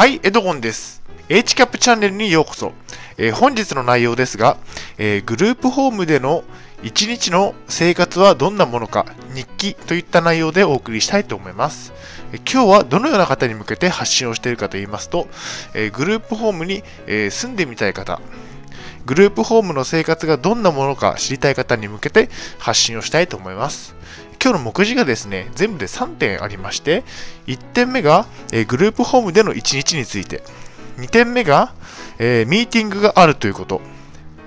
はい、エドゴンです。HCAP チャンネルにようこそ。えー、本日の内容ですが、えー、グループホームでの1日の生活はどんなものか、日記といった内容でお送りしたいと思います。えー、今日はどのような方に向けて発信をしているかと言いますと、えグループホームに、え住んでみたい方、グループホームの生活がどんなものか知りたい方に向けて発信をしたいと思います。今日の目次がですね、全部で3点ありまして、1点目が、えグループホームでの1日について、2点目が、えミーティングがあるということ、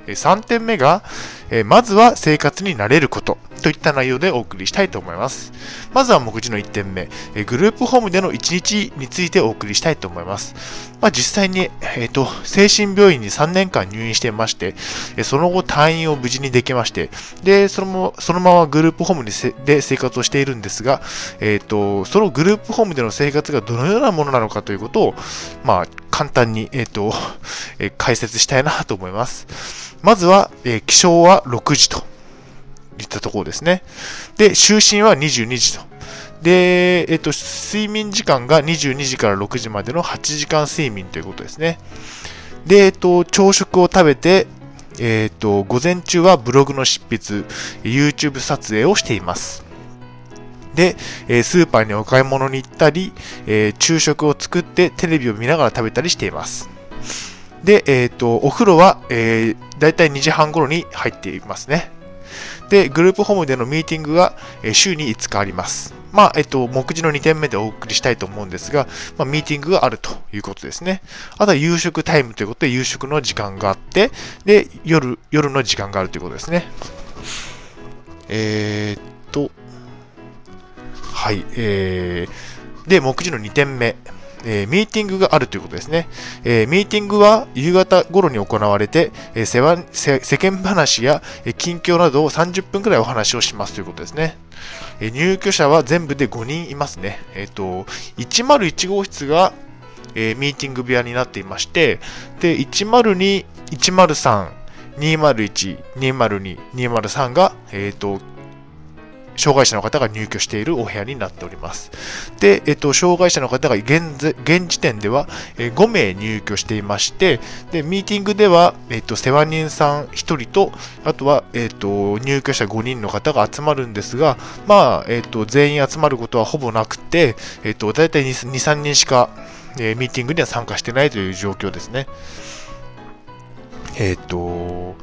3点目が、えまずは生活に慣れること。といった内容でお送りしたいと思います。まずは目次の1点目、グループホームでの1日についてお送りしたいと思います。まあ、実際に、えーと、精神病院に3年間入院していまして、その後退院を無事にできまして、で、そのそのままグループホームで生活をしているんですが、えーと、そのグループホームでの生活がどのようなものなのかということを、まあ、簡単に、えーとえー、解説したいなと思います。まずは、えー、起床は6時といったところですね。で、就寝は22時と。で、えっ、と、睡眠時間が22時から6時までの8時間睡眠ということですね。で、えっ、と、朝食を食べて、えっ、と、午前中はブログの執筆、YouTube 撮影をしています。で、えスーパーにお買い物に行ったり、え昼食を作ってテレビを見ながら食べたりしています。で、えっ、と、お風呂は、えー、だいたい2時半頃に入っていますね。で、グループホームでのミーティングが、週に5日あります。まあ、えっと、目次の2点目でお送りしたいと思うんですが、まあ、ミーティングがあるということですね。あとは夕食タイムということで、夕食の時間があって、で、夜、夜の時間があるということですね。えー、っと、はい、えー、で、目次の2点目。えー、ミーティングがあるということですね。えー、ミーティングは夕方頃に行われて、えー、世世間話や、え近況などを30分くらいお話をしますということですね。え入居者は全部で5人いますね。えっ、と、101号室が、えミーティング部屋になっていまして、で、102、103、201、202、203が、えっ、と、障害者の方が入居しているお部屋になっております。で、えっと、障害者の方が現時点では、え5名入居していまして、で、ミーティングでは、えっと、世話人さん1人と、あとは、えっと、入居者5人の方が集まるんですが、まあ、えっと、全員集まることはほぼなくて、えっと、だいたい2、3人しか、えミーティングには参加してないという状況ですね。えっと、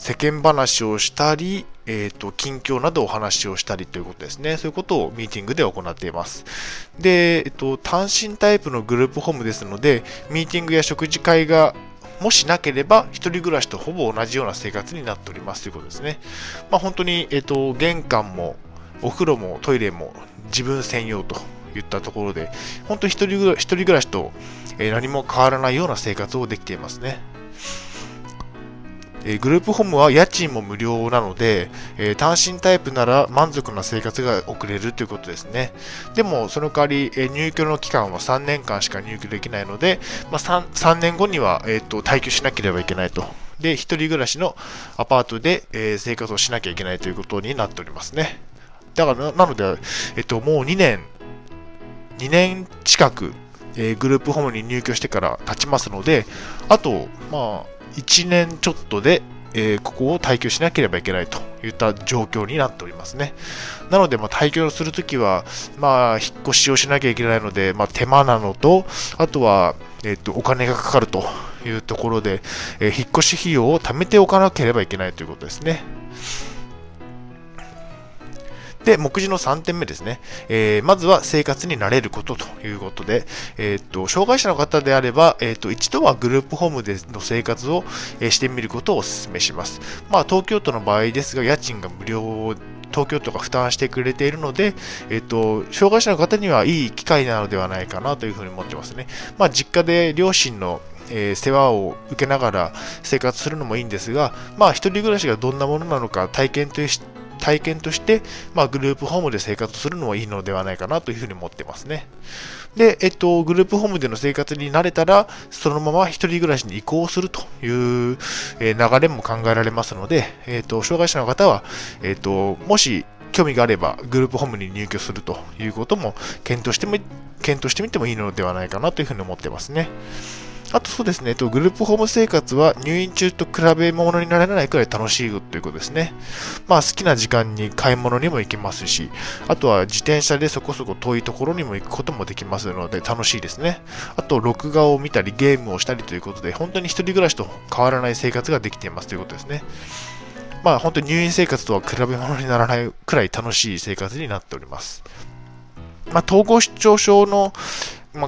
世間話をしたり、えっ、ー、と、近況などお話をしたりということですね。そういうことをミーティングで行っています。で、えっ、ー、と、単身タイプのグループホームですので、ミーティングや食事会がもしなければ、一人暮らしとほぼ同じような生活になっておりますということですね。まあ、本当に、えっ、ー、と、玄関も、お風呂もトイレも自分専用といったところで、本当一人一人暮らしとえ何も変わらないような生活をできていますね。えグループホームは家賃も無料なので、え単身タイプなら満足な生活が送れるということですね。でも、その代わり、え入居の期間は3年間しか入居できないので、まあ、3, 3, 年後には、えーと、退去しなければいけないと。で、一人暮らしのアパートで、えー、生活をしなきゃいけないということになっておりますね。だから、なので、えっ、と、もう2年、2年近く、え、グループホームに入居してから経ちますので、あと、まあ、1年ちょっとで、えー、ここを退去しなければいけないといった状況になっておりますね。なので、まあ、退去するときは、まあ、引っ越しをしなきゃいけないので、まあ、手間なのと、あとは、えっ、と、お金がかかるというところで、えー、引っ越し費用を貯めておかなければいけないということですね。で、目次の3点目ですね。えー、まずは生活に慣れることということで、えー、っと、障害者の方であれば、えー、っと、一度はグループホームでの生活を、えしてみることをお勧めします。まあ、東京都の場合ですが、家賃が無料東京都が負担してくれているので、えっと、障害者の方にはいい機会なのではないかなというふうに思ってますね。まあ、実家で両親のえー、世話を受けながら生活するのもいいんですが、まあ、一人暮らしがどんなものなのか体験として体験として、まあ、グループホームで生活するのはいいのではないかなというふうに思ってますね。で、えっと、グループホームでの生活に慣れたら、そのまま一人暮らしに移行するという、え流れも考えられますので、えっと、障害者の方は、えっと、もし、興味があればグループホームに入居するということも検討しても検討してみてもいいのではないかなというふうに思ってますね。あとそうですね、グループホーム生活は入院中と比べ物にならないくらい楽しいということですね。まあ好きな時間に買い物にも行けますし、あとは自転車でそこそこ遠いところにも行くこともできますので楽しいですね。あと録画を見たりゲームをしたりということで、本当に一人暮らしと変わらない生活ができていますということですね。まあ本当に入院生活とは比べ物にならないくらい楽しい生活になっております。まあ統合失調症の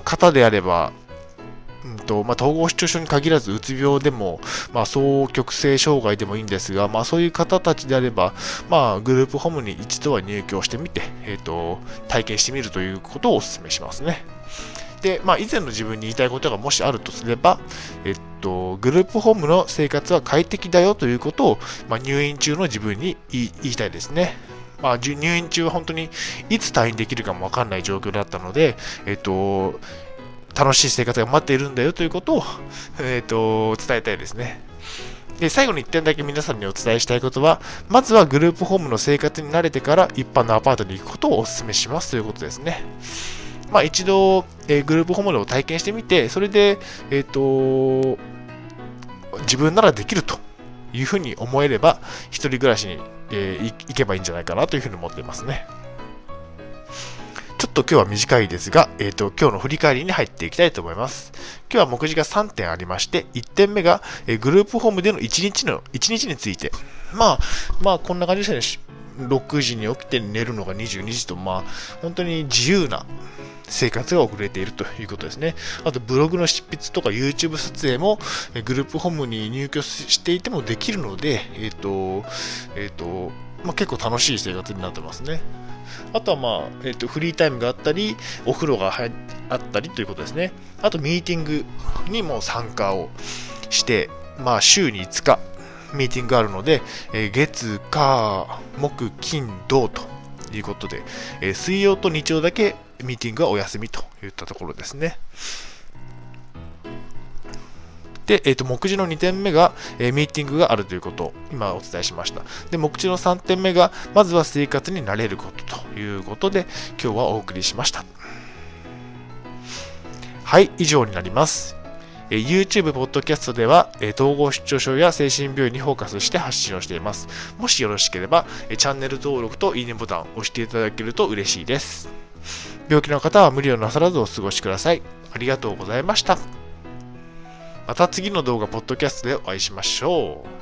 方であれば、うんとまあ、統合失調症に限らず、うつ病でも、まあ、双極性障害でもいいんですが、まあ、そういう方たちであれば、まあ、グループホームに一度は入居してみて、えーと、体験してみるということをお勧めしますね。で、まあ、以前の自分に言いたいことがもしあるとすれば、えっと、グループホームの生活は快適だよということを、まあ、入院中の自分に言いたいですね。まあ、入院中は本当にいつ退院できるかもわかんない状況だったので、えっと、楽しい生活が待っているんだよということを、えっ、ー、と、伝えたいですね。で、最後に1点だけ皆さんにお伝えしたいことは、まずはグループホームの生活に慣れてから一般のアパートに行くことをお勧めしますということですね。まあ一度、えー、グループホームを体験してみて、それで、えっ、ー、と、自分ならできるというふうに思えれば、一人暮らしに、えー、行けばいいんじゃないかなというふうに思っていますね。っと今日は短いですが、えっ、ー、と、今日の振り返りに入っていきたいと思います。今日は目次が3点ありまして、1点目が、えー、グループホームでの1日の、1日について。まあ、まあ、こんな感じですね。6時に起きて寝るのが22時と、まあ、本当に自由な生活が遅れているということですね。あと、ブログの執筆とか YouTube 撮影も、グループホームに入居していてもできるので、えっ、ー、と、えっ、ー、と、まあ、結構楽しい生活になってますね。あとはまあ、えっ、ー、と、フリータイムがあったり、お風呂があったりということですね。あと、ミーティングにも参加をして、まあ、週に5日、ミーティングがあるので、えー、月、火、木、金、土ということで、えー、水曜と日曜だけミーティングはお休みといったところですね。で、えっ、ー、と、目次の2点目が、えー、ミーティングがあるということを今お伝えしました。で、目次の3点目が、まずは生活に慣れることということで、今日はお送りしました。はい、以上になります。え YouTube、ポッドキャストでは、え統合失調症や精神病院にフォーカスして発信をしています。もしよろしければ、えチャンネル登録といいねボタンを押していただけると嬉しいです。病気の方は無理をなさらずお過ごしください。ありがとうございました。また次の動画、ポッドキャストでお会いしましょう。